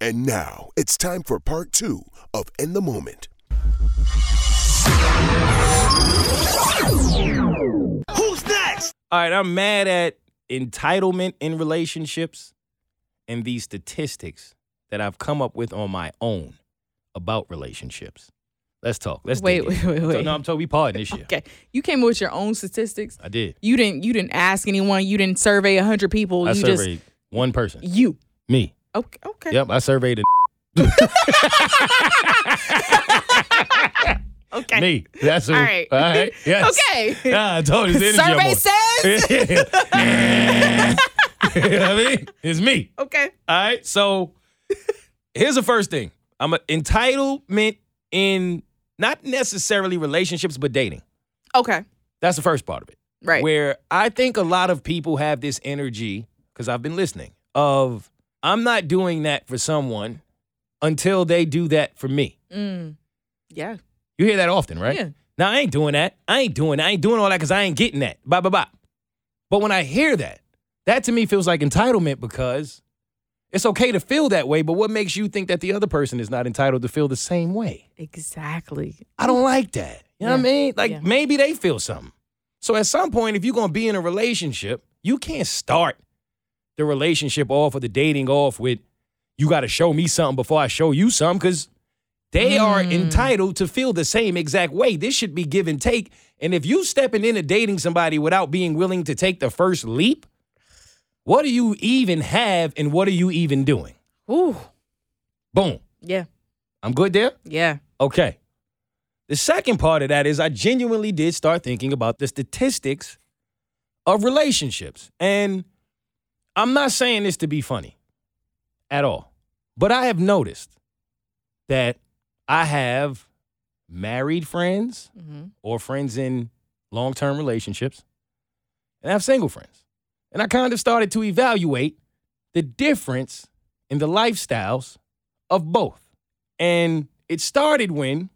And now it's time for part two of In the Moment. Who's next? All right, I'm mad at entitlement in relationships and these statistics that I've come up with on my own about relationships. Let's talk. Let's Wait, dig in. wait, wait, So, no, I'm told we pardon this year. Okay, you came up with your own statistics. I did. You didn't. You didn't ask anyone. You didn't survey hundred people. I you surveyed one person. you. Me. Okay. Okay. Yep, I surveyed it. Okay. me. That's who. All right. All right. Yes. Okay. Yeah, I told you. Survey says. you know what I mean? It's me. okay. All right. So here's the first thing. I'm a entitlement in not necessarily relationships, but dating. Okay. That's the first part of it. Right. Where I think a lot of people have this energy, because I've been listening, of I'm not doing that for someone until they do that for me. Mm. Yeah. You hear that often, right? Yeah. Now I ain't doing that. I ain't doing. I ain't doing all that because I ain't getting that. Blah blah blah. But when I hear that, that to me feels like entitlement because it's okay to feel that way. But what makes you think that the other person is not entitled to feel the same way? Exactly. I don't like that. You know what I mean? Like Yeah. maybe they feel something. So at some point, if you're gonna be in a relationship, you can't start the relationship off or the dating off with you got to show me something before I show you something because they are Mm. entitled to feel the same exact way. This should be give and take. And if you stepping into dating somebody without being willing to take the first leap, what do you even have and what are you even doing? Ooh. Boom. Yeah. I'm good there? Yeah. Okay. The second part of that is I genuinely did start thinking about the statistics of relationships. And I'm not saying this to be funny at all, but I have noticed that I have married friends Mm-hmm. or friends in long term relationships, and I have single friends. And I kind of started to evaluate the difference in the lifestyles of both. And it started when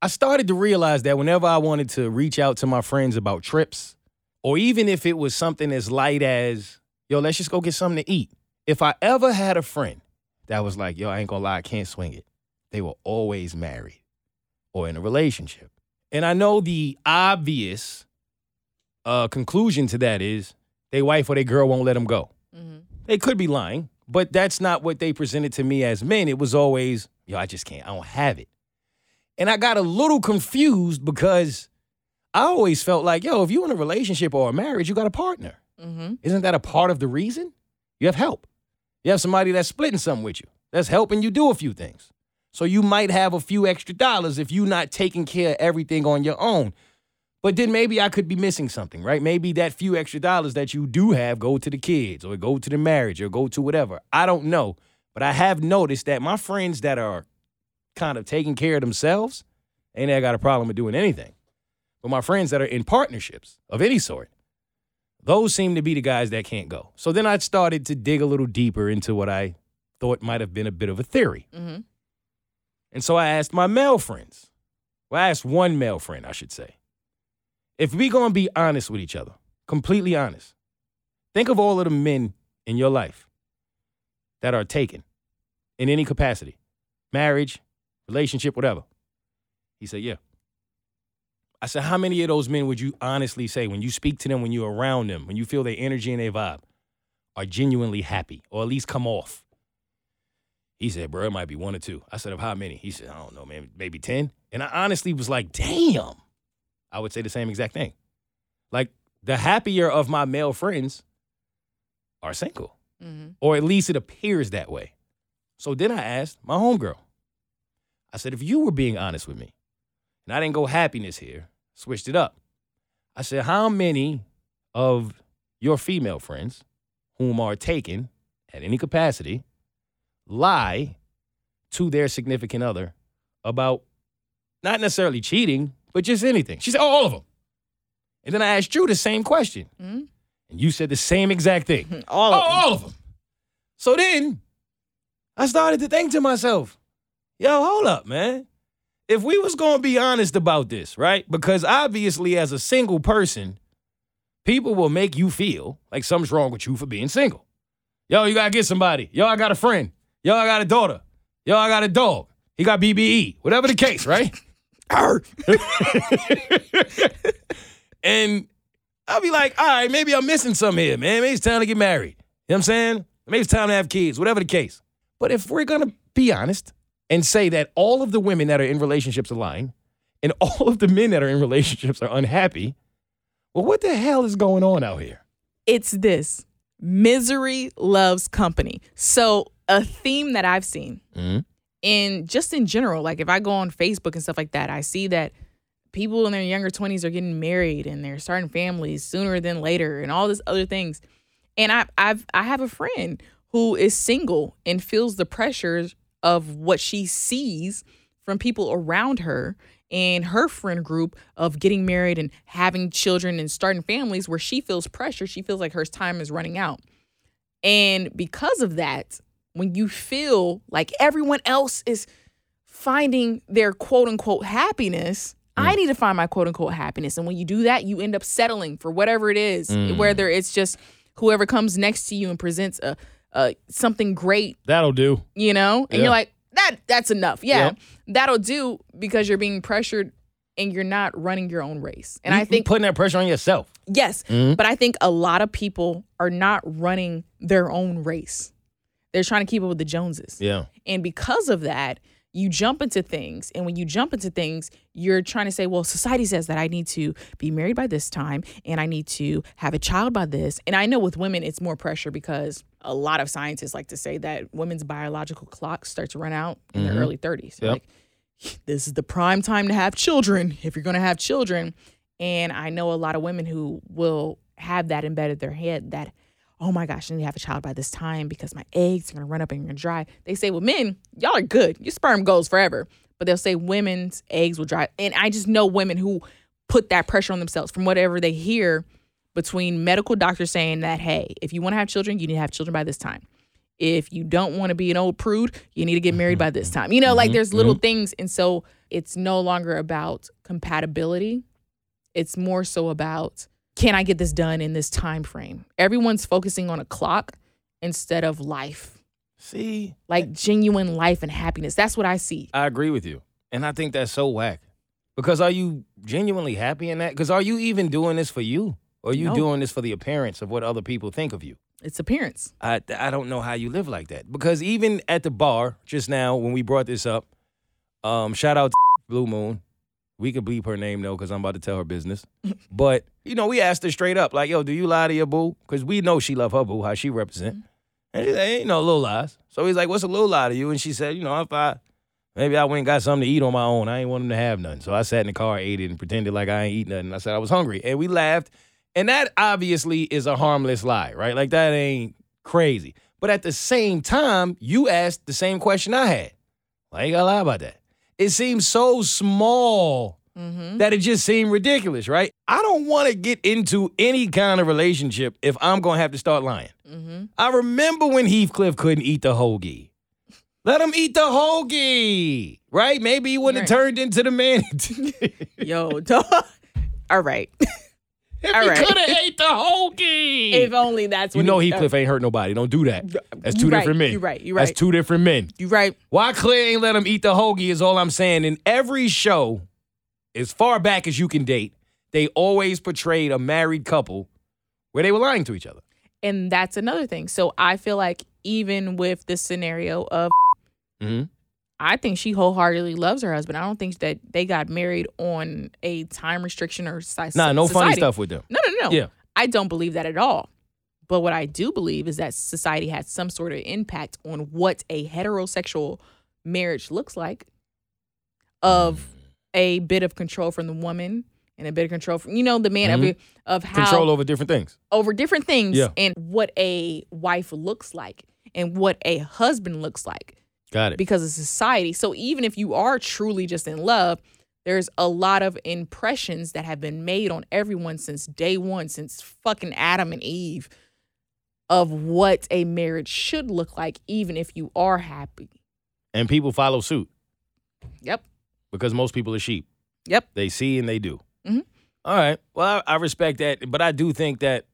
I started to realize that whenever I wanted to reach out to my friends about trips, or even if it was something as light as, yo, let's just go get something to eat. If I ever had a friend that was like, yo, I ain't gonna lie, I can't swing it, they were always married or in a relationship. And I know the obvious uh, conclusion to that is they wife or their girl won't let them go. Mm-hmm. They could be lying, but that's not what they presented to me as men. It was always, yo, I just can't, I don't have it. And I got a little confused because I always felt like, yo, if you're in a relationship or a marriage, you got a partner. Mm-hmm. Isn't that a part of the reason? You have help. You have somebody that's splitting something with you, that's helping you do a few things. So you might have a few extra dollars if you're not taking care of everything on your own. But then maybe I could be missing something, right? Maybe that few extra dollars that you do have go to the kids or go to the marriage or go to whatever. I don't know. But I have noticed that my friends that are kind of taking care of themselves ain't ever got a problem with doing anything. But my friends that are in partnerships of any sort, those seem to be the guys that can't go. So then I started to dig a little deeper into what I thought might have been a bit of a theory. Mm-hmm. And so I asked my male friends. Well, I asked one male friend, I should say. If we're gonna be honest with each other, completely honest, think of all of the men in your life that are taken in any capacity, marriage, relationship, whatever. He said, Yeah. I said, How many of those men would you honestly say when you speak to them, when you're around them, when you feel their energy and their vibe, are genuinely happy or at least come off? He said, Bro, it might be one or two. I said, Of how many? He said, I don't know, man, maybe 10. And I honestly was like, Damn. I would say the same exact thing. Like, the happier of my male friends are single, Mm-hmm. or at least it appears that way. So then I asked my homegirl, I said, if you were being honest with me, and I didn't go happiness here, switched it up. I said, how many of your female friends, whom are taken at any capacity, lie to their significant other about Not necessarily cheating, but just anything. She said, oh, all of them. And then I asked you the same question. Mhm. And you said the same exact thing. All oh, of all of them. So then I started to think to myself, yo, hold up, man. If we was gonna be honest about this, right? Because obviously, as a single person, people will make you feel like something's wrong with you for being single. Yo, you gotta get somebody. Yo, I got a friend. Yo, I got a daughter. Yo, I got a dog. He got BBE. Whatever the case, right? And I'll be like, all right, maybe I'm missing something here, man. Maybe it's time to get married. You know what I'm saying? Maybe it's time to have kids, whatever the case. But if we're gonna be honest and say that all of the women that are in relationships are lying and all of the men that are in relationships are unhappy, well, what the hell is going on out here? It's this misery loves company. So, a theme that I've seen Mm-hmm. in just in general, like if I go on Facebook and stuff like that, I see that people in their younger 20s are getting married and they're starting families sooner than later and all this other things. And I I've I have a friend who is single and feels the pressures of what she sees from people around her and her friend group of getting married and having children and starting families where she feels pressure, she feels like her time is running out. And because of that, when you feel like everyone else is finding their quote unquote happiness, I need to find my quote unquote happiness. And when you do that, you end up settling for whatever it is, mm. whether it's just whoever comes next to you and presents a, a something great, That'll do. you know, and Yeah. you're like, that that's enough. Yeah, Yep. that'll do because you're being pressured and you're not running your own race. And You- I think putting that pressure on yourself. Yes, Mhm. but I think a lot of people are not running their own race. They're trying to keep up with the Joneses. Yeah. And because of that, you jump into things. And when you jump into things, you're trying to say, well, society says that I need to be married by this time and I need to have a child by this. And I know with women, it's more pressure because a lot of scientists like to say that women's biological clock starts to run out in their mm-hmm. early 30s. Yep. Like, this is the prime time to have children if you're going to have children. And I know a lot of women who will have that embedded in their head that, oh my gosh, I need to have a child by this time because my eggs are going to run up and going to dry. They say, well, men, y'all are good. Your sperm goes forever. But they'll say women's eggs will dry. And I just know women who put that pressure on themselves from whatever they hear between medical doctors saying that, hey, if you want to have children, you need to have children by this time. If you don't want to be an old prude, you need to get married by this mm-hmm. time. You know, like mm-hmm. there's mm-hmm. little things. And so it's no longer about compatibility. It's more so about can I get this done in this time frame? Everyone's focusing on a clock instead of life. See, Like genuine life and happiness. That's what I see. I agree with you. And I think that's so whack. Because are you genuinely happy in that? Because are you even doing this for you? Or are you No. doing this for the appearance of what other people think of you? It's appearance. I, I don't know how you live like that. Because even at the bar just now, when we brought this up, um, shout out to Blue Moon. We could bleep her name though, because I'm about to tell her business. but you know, we asked her straight up, like, "Yo, do you lie to your boo?" Because we know she love her boo, how she represent. Mm-hmm. And she said, "Ain't no little lies." So he's like, "What's a little lie to you?" And she said, "You know, if I maybe I went and got something to eat on my own, I ain't want him to have nothing. So I sat in the car, ate it, and pretended like I ain't eat nothing. I said I was hungry, and we laughed. And that obviously is a harmless lie, right? Like that ain't crazy. But at the same time, you asked the same question I had. Why you gotta lie about that? It seems so small Mm-hmm. that it just seemed ridiculous, right? I don't want to get into any kind of relationship if I'm gonna have to start lying. Mm-hmm. I remember when Heathcliff couldn't eat the hoagie. Let him eat the hoagie, right? Maybe he wouldn't have turned into the man. if Yo, dog. all right. All he right. could have ate the hoagie. if only that's what you know he- Heathcliff ain't hurt nobody. Don't do that. That's two right, different men. you right, you That's right. two different men. You right. Why Claire ain't let him eat the hoagie is all I'm saying. In every show, as far back as you can date, they always portrayed a married couple where they were lying to each other. And that's another thing. So I feel like even with the scenario of Mhm. I think she wholeheartedly loves her husband. I don't think that they got married on a time restriction or si- Nah, no funny stuff with them. No, no, no. Yeah. I don't believe that at all. But what I do believe is that society has some sort of impact on what a heterosexual marriage looks like of a bit of control from the woman and a bit of control from you know the man Mhm. of of how Control over different things. over different things Yeah. and what a wife looks like and what a husband looks like Got it. because of society. So even if you are truly just in love, There's a lot of impressions that have been made on everyone since day one, since fucking Adam and Eve, of what a marriage should look like, even if you are happy. And people follow suit Yep. Because most people are sheep. Yep. They see and they do. Mhm. All right. Well, I, I respect that, but I do think that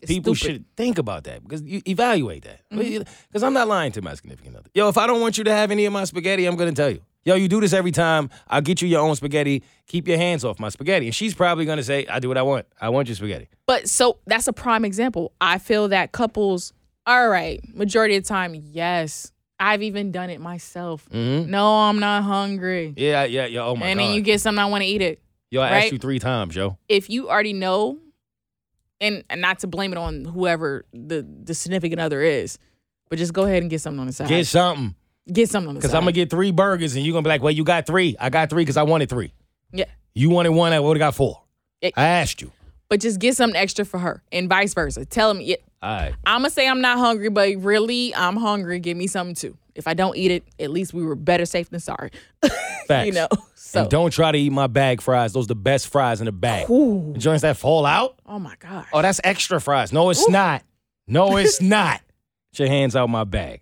It's people stupid. should think about that because you evaluate that. Because I'm not lying to my significant other. Yo, if I don't want you to have any of my spaghetti, I'm gonna tell you. Yo, you do this every time. I'll get you your own spaghetti. Keep your hands off my spaghetti. And she's probably gonna say, I do what I want. I want your spaghetti. But so that's a prime example. I feel that couples, all right, majority of the time, yes. I've even done it myself. Mm-hmm. No, I'm not hungry. Yeah, yeah, yeah. Oh my and god. And then you get something I want to eat it. yo, I right? asked you three times, yo. If you already know, and, and not to blame it on whoever the, the significant other is, but just go ahead and get something on the side. Get something. Get something on the Because. I'm gonna get three burgers and you're gonna be like, well, you got three. I got three because I wanted three. Yeah. You wanted one, I would have got four. It- I asked you. But just get something extra for her and vice versa. Tell them, yeah, All right. I'm going to say I'm not hungry, but really, I'm hungry. Give me something too. If I don't eat it, at least we were better safe than sorry. Facts. you know? So, And don't try to eat my bag fries. Those are the best fries in the bag. Ooh. The joints that fall out. oh my god. Oh, that's extra fries. No, it's not. No, it's not. Get your hands out my bag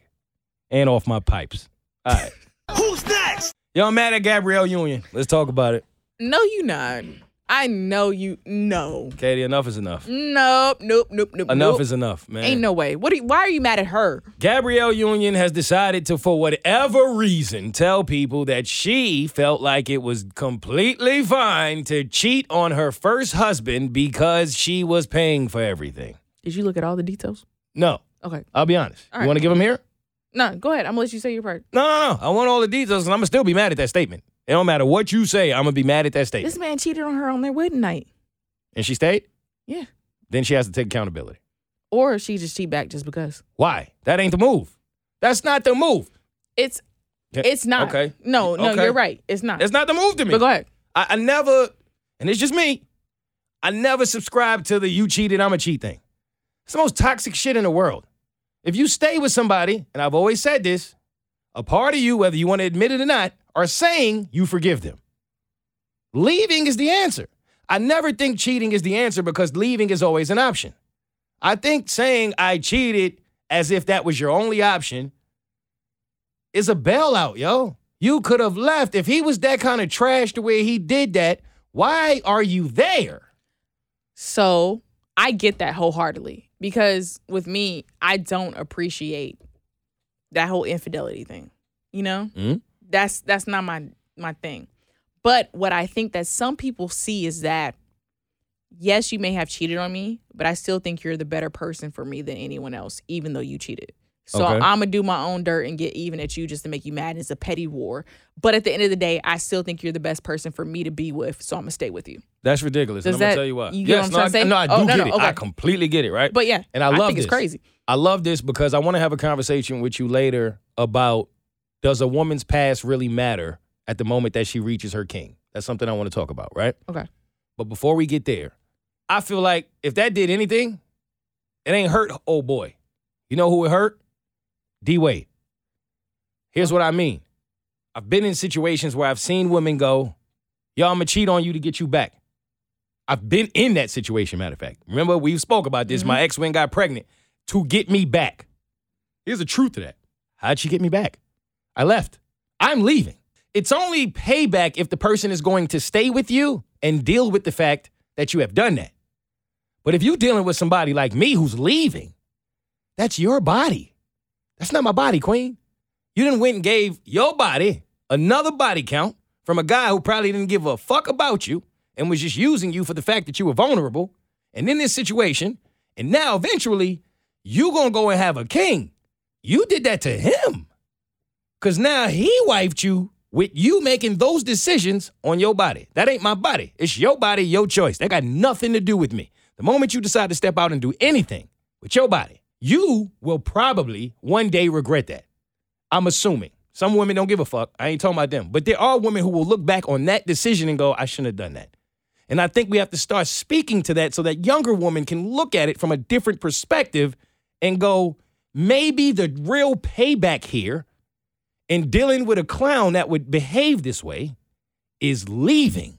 and off my pipes. All right. Who's next? Yo, I'm mad at Gabrielle Union. Let's talk about it. No, you not. I know you. No. Katie, enough is enough. Nope. Nope. Nope. Nope. Enough nope. is enough, man. Ain't no way. What? Do you, why are you mad at her? Gabrielle Union has decided to, for whatever reason, tell people that she felt like it was completely fine to cheat on her first husband because she was paying for everything. Did you look at all the details? No, Okay. I'll be honest. All you right. want to give them here? No. Go ahead. I'm gonna let you say your part. No, no, no. I want all the details, and I'm gonna still be mad at that statement. It don't matter what you say. I'm gonna be mad at that statement. This man cheated on her on their wedding night. And she stayed. Yeah. Then she has to take accountability. Or she just cheat back just because. Why? That ain't the move. That's not the move. It's. It's not. okay. No. No. Okay. You're right. It's not. It's not the move to me. But go ahead. I, I never, and it's just me, I never subscribe to the you cheated, I'm a cheat thing. It's the most toxic shit in the world. If you stay with somebody, and I've always said this, a part of you, whether you want to admit it or not, are saying you forgive them. Leaving is the answer. I never think cheating is the answer because leaving is always an option. I think saying I cheated as if that was your only option is a bailout, yo. You could have left. If he was that kind of trash the way he did that, why are you there? So I get that wholeheartedly because with me, I don't appreciate that whole infidelity thing. You know, Mhm. That's that's not my my thing. But what I think that some people see is that yes, you may have cheated on me, but I still think you're the better person for me than anyone else, even though you cheated. So Okay. I'm gonna do my own dirt and get even at you just to make you mad. It's a petty war. But at the end of the day, I still think you're the best person for me to be with. So I'm gonna stay with you. That's ridiculous. Does and I'm that- gonna tell you why. you yes, I'm no, I, no, I do Oh, no, get no, it. I completely get it, right? But yeah, And I love think it's crazy. I love this because I want to have a conversation with you later about does a woman's past really matter at the moment that she reaches her king? That's something I want to talk about, right? Okay. But before we get there, I feel like if that did anything, it ain't hurt old boy. You know who it hurt? D Wade. Here's what I mean. I've been in situations where I've seen women go, Yo, I'm gonna cheat on you to get you back. I've been in that situation, matter of fact. Remember, we spoke about this. My mm-hmm. ex went got pregnant to get me back. Here's the truth to that. How'd she get me back? I left. I'm leaving. It's only payback if the person is going to stay with you and deal with the fact that you have done that. But if you're dealing with somebody like me who's leaving, that's your body. That's not my body, queen. You didn't went and gave your body another body count from a guy who probably didn't give a fuck about you and was just using you for the fact that you were vulnerable and in this situation. And now eventually you're gonna go and have a king. You did that to him. Cause now he wifed you with you making those decisions on your body. That ain't my body. It's your body, your choice. That got nothing to do with me. The moment you decide to step out and do anything with your body, you will probably one day regret that. I'm assuming. Some women don't give a fuck. I ain't talking about them. But there are women who will look back on that decision and go, I shouldn't have done that. And I think we have to start speaking to that so that younger women can look at it from a different perspective and go, maybe the real payback here in dealing with a clown that would behave this way is leaving,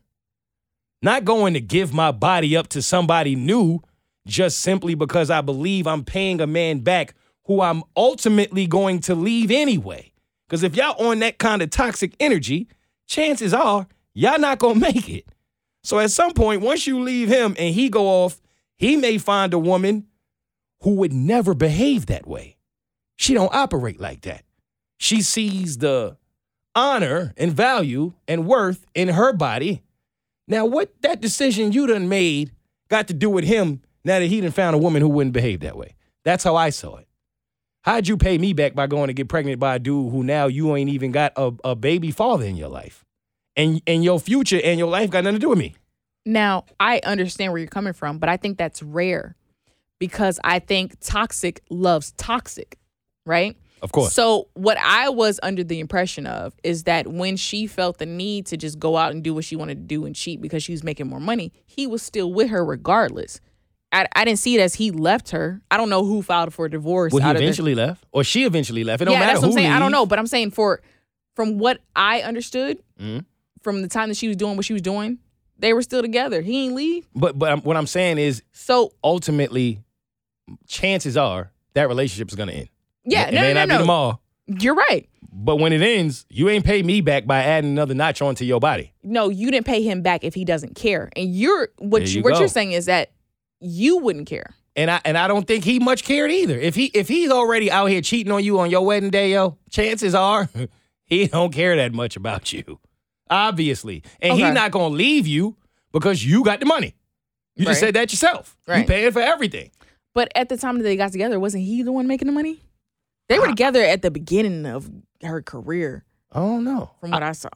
not going to give my body up to somebody new just simply because I believe I'm paying a man back who I'm ultimately going to leave anyway. Because if y'all on that kind of toxic energy, chances are y'all not gonna make it. So at some point, once you leave him and he go off, he may find a woman who would never behave that way. She don't operate like that. She sees the honor and value and worth in her body. Now, what that decision you done made got to do with him now that he done found a woman who wouldn't behave that way? That's how I saw it. How'd you pay me back by going to get pregnant by a dude who now you ain't even got a, a baby father in your life? And and your future and your life got nothing to do with me. Now, I understand where you're coming from, but I think that's rare because I think toxic loves toxic, right? Of course. So, what I was under the impression of is that when she felt the need to just go out and do what she wanted to do and cheat because she was making more money, he was still with her regardless. I, I didn't see it as he left her. I don't know who filed for a divorce. well, he out of the- eventually left, or she eventually left. It don't yeah, matter that's what who I'm saying. I don't know, but I'm saying for from what I understood Mhm. from the time that she was doing what she was doing, they were still together. He ain't leave. But but I'm- what I'm saying is, So ultimately, chances are that relationship is gonna end. Yeah, it no, may no, not no, be tomorrow, You're right. but when it ends, you ain't pay me back by adding another notch onto your body. No, you didn't pay him back if he doesn't care. And you're what you, you what go. you're saying is that you wouldn't care. And I and I don't think he much cared either. If he if he's already out here cheating on you on your wedding day, yo, chances are he don't care that much about you. Obviously. And Okay. he's not gonna leave you because you got the money. You just said that yourself. You Right. paying for everything. But at the time that they got together, wasn't he the one making the money? They were together at the beginning of her career, I don't know. from what I, saw.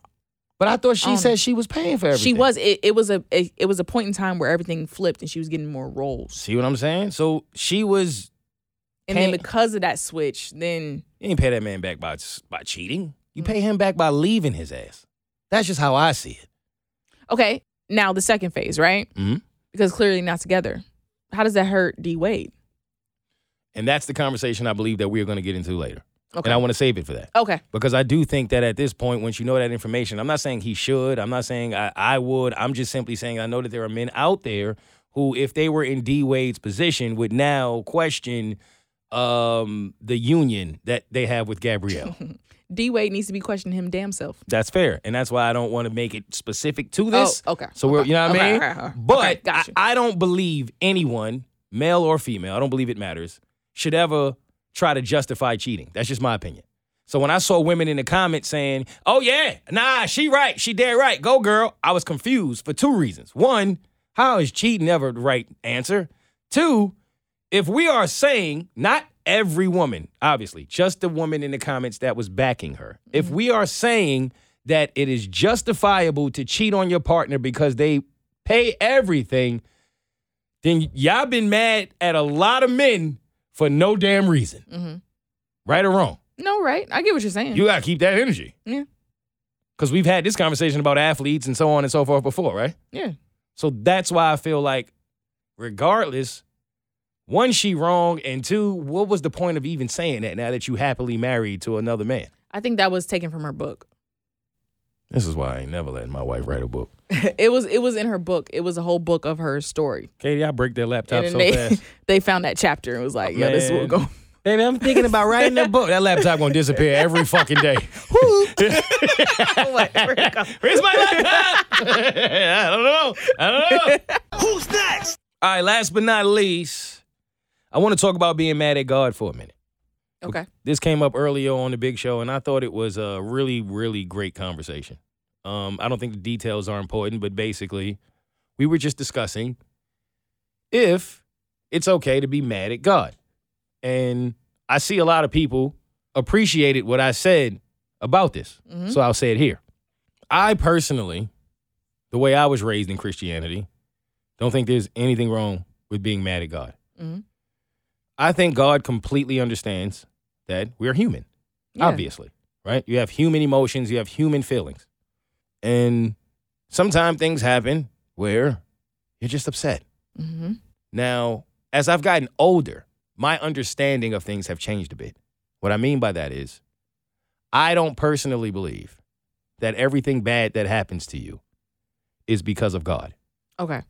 But I thought she I said she was paying for everything. She was. It, it was a. It, it was a point in time where everything flipped and she was getting more roles. See what I'm saying? So she was And then because of that switch, then you ain't pay that man back by by cheating. You pay him back by leaving his ass. That's just how I see it. okay. Now the second phase, right? Mhm. Because clearly not together. How does that hurt D Wade? And that's the conversation I believe that we're going to get into later. Okay. And I want to save it for that. Okay. Because I do think that at this point, once you know that information, I'm not saying he should. I'm not saying I, I would. I'm just simply saying I know that there are men out there who, if they were in D Wade's position, would now question um, the union that they have with Gabrielle. D Wade needs to be questioning him damn self. That's fair, and that's why I don't want to make it specific to this. Oh, okay. So we're, you know what I mean. okay, okay. But Okay, I. I don't believe anyone, male or female, I don't believe it matters, should ever try to justify cheating. That's just my opinion. So when I saw women in the comments saying, "Oh yeah, nah, she right, she dead right, go girl," I was confused for two reasons. One, how is cheating ever the right answer? Two, if we are saying not every woman, obviously, just the woman in the comments that was backing her, if mm-hmm. we are saying that it is justifiable to cheat on your partner because they pay everything, then y'all been mad at a lot of men for no damn reason. Mhm. Right or wrong? No, right? I get what you're saying. You gotta keep that energy. Yeah. Because we've had this conversation about athletes and so on and so forth before, right? yeah. So that's why I feel like, regardless, one, she wrong, and two, what was the point of even saying that now that you happily married to another man? I think that was taken from her book. This is why I ain't never letting my wife write a book. it was it was in her book. It was a whole book of her story. Katie, I break their laptop and so then fast. they they found that chapter and was like, yeah, this is what we're going. Baby, I'm thinking about writing a book. That laptop gonna disappear every fucking day. Where's my laptop? I don't know. I don't know. Who's next? All right, last but not least, I want to talk about being mad at God for a minute. Okay. This came up earlier on the big show, and I thought it was a really, really great conversation. Um, I don't think the details are important, but basically, we were just discussing if it's okay to be mad at God. And I see a lot of people appreciated what I said about this. Mhm. So I'll say it here. I personally, the way I was raised in Christianity, don't think there's anything wrong with being mad at God. Mhm. I think God completely understands that we're human, Yeah. obviously, right? You have human emotions, you have human feelings. And sometimes things happen where you're just upset. Mm-hmm. Now, as I've gotten older, my understanding of things have changed a bit. What I mean by that is, I don't personally believe that everything bad that happens to you is because of God. Okay.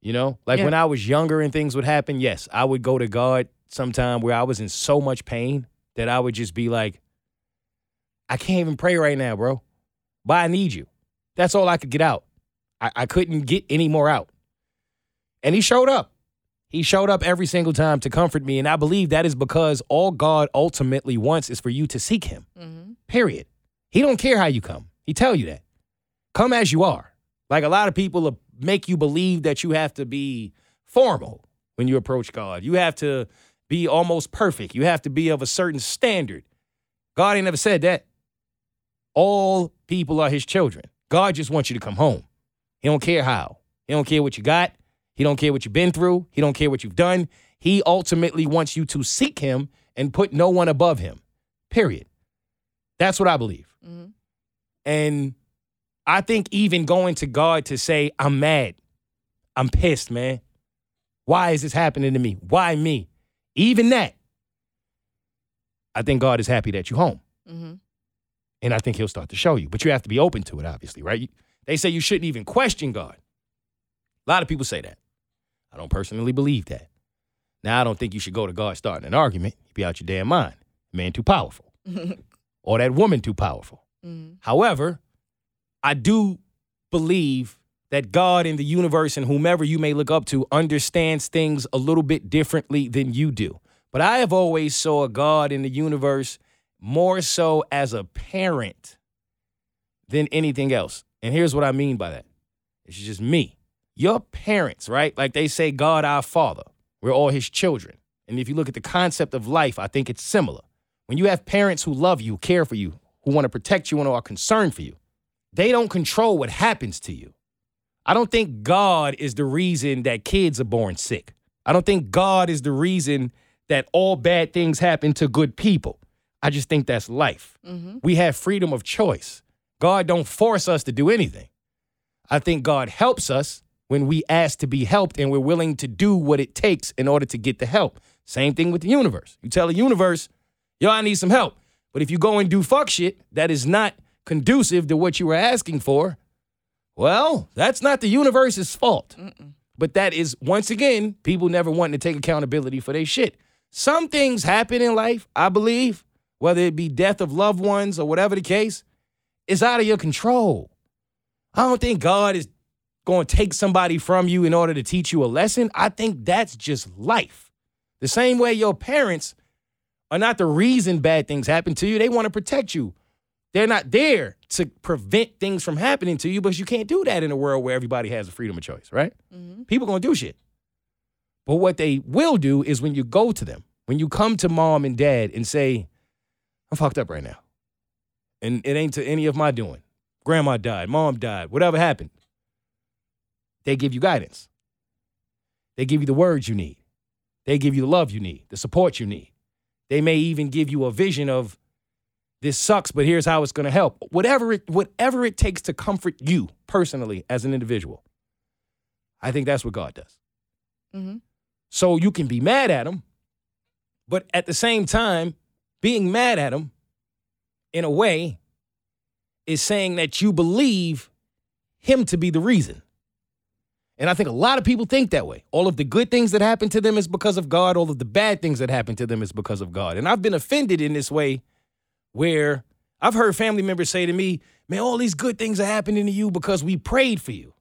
You know, like Yeah. when I was younger and things would happen, yes, I would go to God sometime where I was in so much pain that I would just be like, I can't even pray right now, bro. But I need you. That's all I could get out. I, I couldn't get any more out. And he showed up. He showed up every single time to comfort me. And I believe that is because all God ultimately wants is for you to seek him. Mm-hmm. Period. He don't care how you come. He tell you that. Come as you are. Like a lot of people make you believe that you have to be formal when you approach God. You have to be almost perfect. You have to be of a certain standard. God ain't never said that. All people are his children. God just wants you to come home. He don't care how. He don't care what you got. He don't care what you've been through. He don't care what you've done. He ultimately wants you to seek him and put no one above him. Period. That's what I believe. Mm-hmm. And I think even going to God to say, I'm mad, I'm pissed, man. Why is this happening to me? Why me? Even that, I think God is happy that you're home. Mm-hmm. And I think he'll start to show you. But you have to be open to it, obviously, right? They say you shouldn't even question God. A lot of people say that. I don't personally believe that. Now, I don't think you should go to God starting an argument. You'd be out your damn mind. Man too powerful. or that woman too powerful. Mm-hmm. However, I do believe that God in the universe and whomever you may look up to understands things a little bit differently than you do. But I have always saw God in the universe more so as a parent than anything else. And here's what I mean by that. It's just me. Your parents, right? Like they say, God our Father. We're all his children. And if you look at the concept of life, I think it's similar. When you have parents who love you, care for you, who want to protect you and are concerned for you, they don't control what happens to you. I don't think God is the reason that kids are born sick. I don't think God is the reason that all bad things happen to good people. I just think that's life. Mm-hmm. We have freedom of choice. God don't force us to do anything. I think God helps us when we ask to be helped and we're willing to do what it takes in order to get the help. Same thing with the universe. You tell the universe, yo, I need some help. But if you go and do fuck shit that is not conducive to what you were asking for, well, that's not the universe's fault. But that is, once again, people never wanting to take accountability for their shit. Some things happen in life, I believe, whether it be death of loved ones or whatever the case, is out of your control. I don't think God is going to take somebody from you in order to teach you a lesson. I think that's just life. The same way your parents are not the reason bad things happen to you, they want to protect you. They're not there to prevent things from happening to you, but you can't do that in a world where everybody has a freedom of choice, right? Mm-hmm. People gonna do shit. But what they will do is when you go to them, when you come to mom and dad and say, I'm fucked up right now. And it ain't to any of my doing. Grandma died, mom died, whatever happened. They give you guidance. They give you the words you need. They give you the love you need, the support you need. They may even give you a vision of this sucks, but here's how it's gonna help. Whatever it whatever it takes to comfort you personally as an individual. I think that's what God does. Mm-hmm. So you can be mad at him, but at the same time, being mad at him in a way is saying that you believe him to be the reason. And I think a lot of people think that way. All of the good things that happen to them is because of God, all of the bad things that happen to them is because of God. And I've been offended in this way where I've heard family members say to me, Man, all these good things are happening to you because we prayed for you.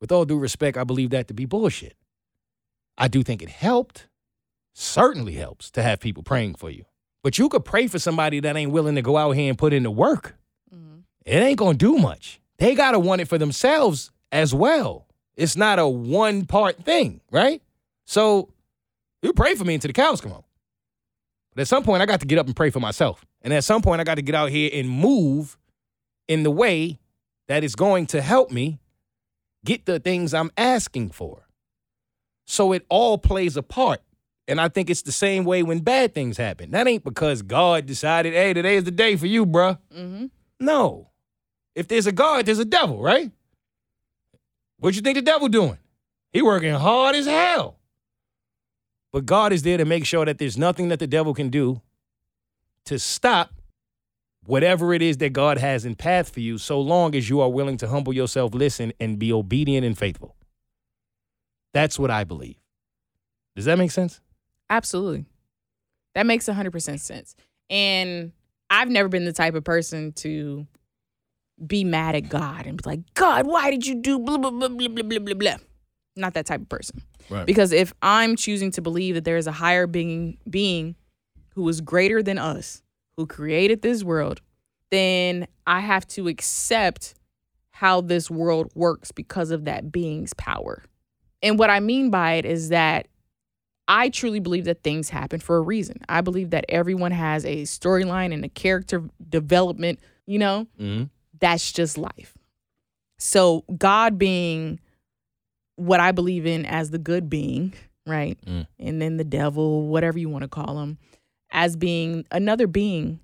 With all due respect, I believe that to be bullshit. I do think it helped, certainly helps to have people praying for you. But you could pray for somebody that ain't willing to go out here and put in the work. Mm-hmm. It ain't gonna do much. They gotta want it for themselves as well. It's not a one part thing, right? So you pray for me until the cows come home. But at some point, I got to get up and pray for myself. And at some point, I got to get out here and move in the way that is going to help me get the things I'm asking for. So it all plays a part. And I think it's the same way when bad things happen. That ain't because God decided, hey, today is the day for you, bruh. Mm-hmm. No. If there's a God, there's a devil, right? What you think the devil doing? He working hard as hell. But God is there to make sure that there's nothing that the devil can do to stop whatever it is that God has in path for you, so long as you are willing to humble yourself, listen, and be obedient and faithful. That's what I believe. Does that make sense? Absolutely. That makes 100% sense. And I've never been the type of person to be mad at God and be like, God, why did you do blah, blah, blah, blah, blah, blah, blah, blah. Not that type of person. Right. Because if I'm choosing to believe that there is a higher being, being who is greater than us, who created this world, then I have to accept how this world works because of that being's power. And what I mean by it is that I truly believe that things happen for a reason. I believe that everyone has a storyline and a character development, you know, Mm-hmm. that's just life. So, God being what I believe in as the good being, right? Mm. And then the devil, whatever you want to call him, as being another being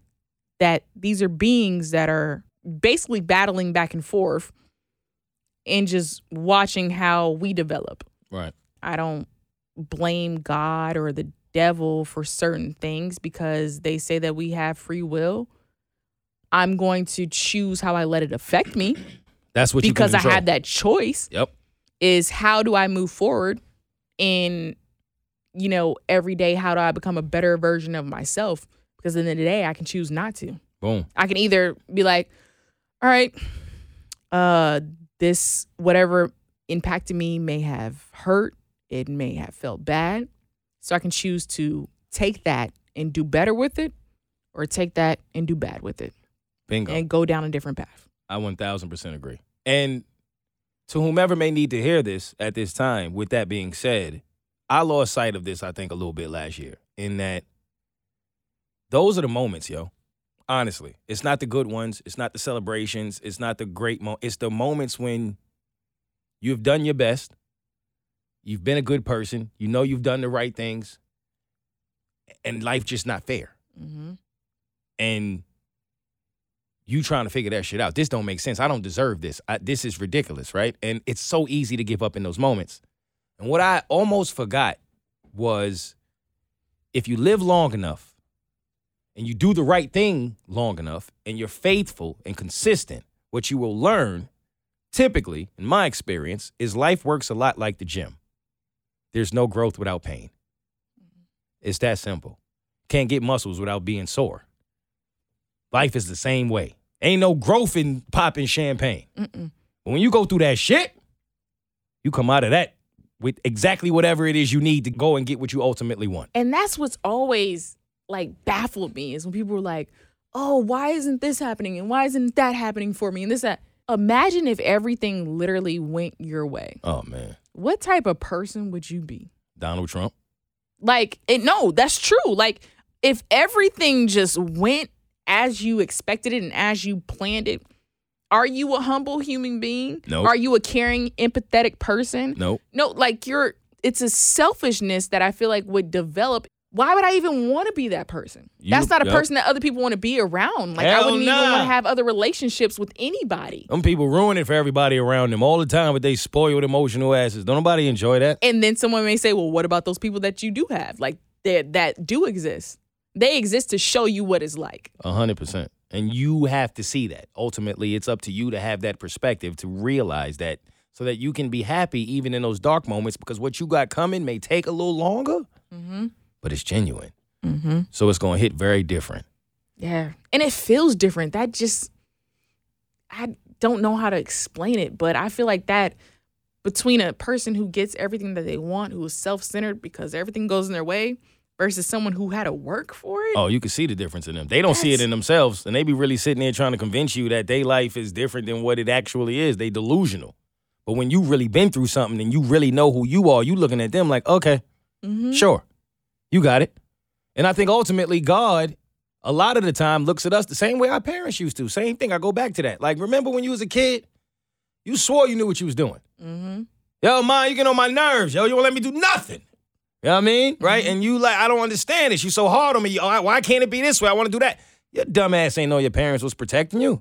that these are beings that are basically battling back and forth and just watching how we develop. Right. I don't blame God or the devil for certain things because they say that we have free will. I'm going to choose how I let it affect me That's what you because I had that choice Yep. is how do I move forward in you know every day how do I become a better version of myself because in the end of the day I can choose not to. Boom. I can either be like, all right, uh, this whatever impacted me may have hurt, it may have felt bad. So I can choose to take that and do better with it, or take that and do bad with it Bingo. and go down a different path. I 1000% agree. And to whomever may need to hear this at this time, with that being said, I lost sight of this, I think, a little bit last year in that those are the moments, yo. Honestly, it's not the good ones. It's not the celebrations. It's not the great mo. It's the moments when you've done your best. You've been a good person. You know you've done the right things. And life just not fair Mm-hmm. and you trying to figure that shit out. This don't make sense. I don't deserve this. I, this is ridiculous, right? And it's so easy to give up in those moments. And what I almost forgot was if you live long enough and you do the right thing long enough and you're faithful and consistent, what you will learn, typically, in my experience, is life works a lot like the gym. There's no growth without pain. Mm-hmm. It's that simple. Can't get muscles without being sore. Life is the same way. Ain't no growth in popping champagne. Mm-mm. But when you go through that shit, you come out of that with exactly whatever it is you need to go and get what you ultimately want. And that's what's always like baffled me is when people were like, "Oh, why isn't this happening? And why isn't that happening for me?" And this that. Imagine if everything literally went your way. Oh man, What type of person would you be? Donald Trump. Like, it, no, that's true. Like, if everything just went as you expected it and as you planned it, are you a humble human being? Nope. Are you a caring, empathetic person? Nope. No, like you're it's a selfishness that I feel like would develop. Why would I even want to be that person? You- That's not a yep. person that other people want to be around. Like I wouldn't even want to have other relationships with anybody. Some people ruin it for everybody around them all the time, but they spoiled emotional asses. Don't nobody enjoy that. And then someone may say, "Well, what about those people that you do have? Like that that do exist? They exist to show you what it's like." A hundred percent. And you have to see that. Ultimately, it's up to you to have that perspective to realize that so that you can be happy even in those dark moments because what you got coming may take a little longer, Mm-hmm. but it's genuine. Mm-hmm. So it's going to hit very different. Yeah. And it feels different. That just, I don't know how to explain it, but I feel like that between a person who gets everything that they want, who is self centered because everything goes in their way, versus someone who had to work for it. Oh, you can see the difference in them. They don't see it in themselves, and they be really sitting there trying to convince you that their life is different than what it actually is. They delusional. But when you really been through something and you really know who you are, you looking at them like, okay, Mhm. sure, you got it. And I think ultimately God, a lot of the time, looks at us the same way our parents used to. Same thing. I go back to that. Like, remember when you was a kid, you swore you knew what you was doing. Mhm. Yo, ma, you get on my nerves. Yo, you won't let me do nothing. You know what I mean? Right? And you like, I don't understand this. You so hard on me. Why can't it be this way? I want to do that. Your dumb ass ain't know your parents was protecting you.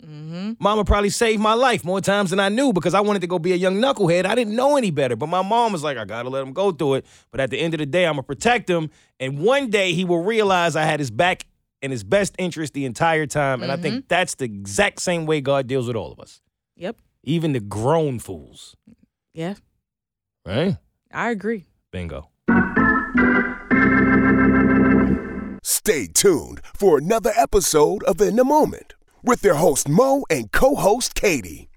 Mama probably saved my life more times than I knew because I wanted to go be a young knucklehead. I didn't know any better. But my mom was like, I gotta let him go through it. But at the end of the day, I'm gonna protect him. And one day he will realize I had his back in his best interest the entire time. And I Mm-hmm. think that's the exact same way God deals with all of us, Yep. even the grown fools. Yeah. Right? I agree. Bingo. Stay tuned for another episode of In the Moment with their host Mo and co host Katie.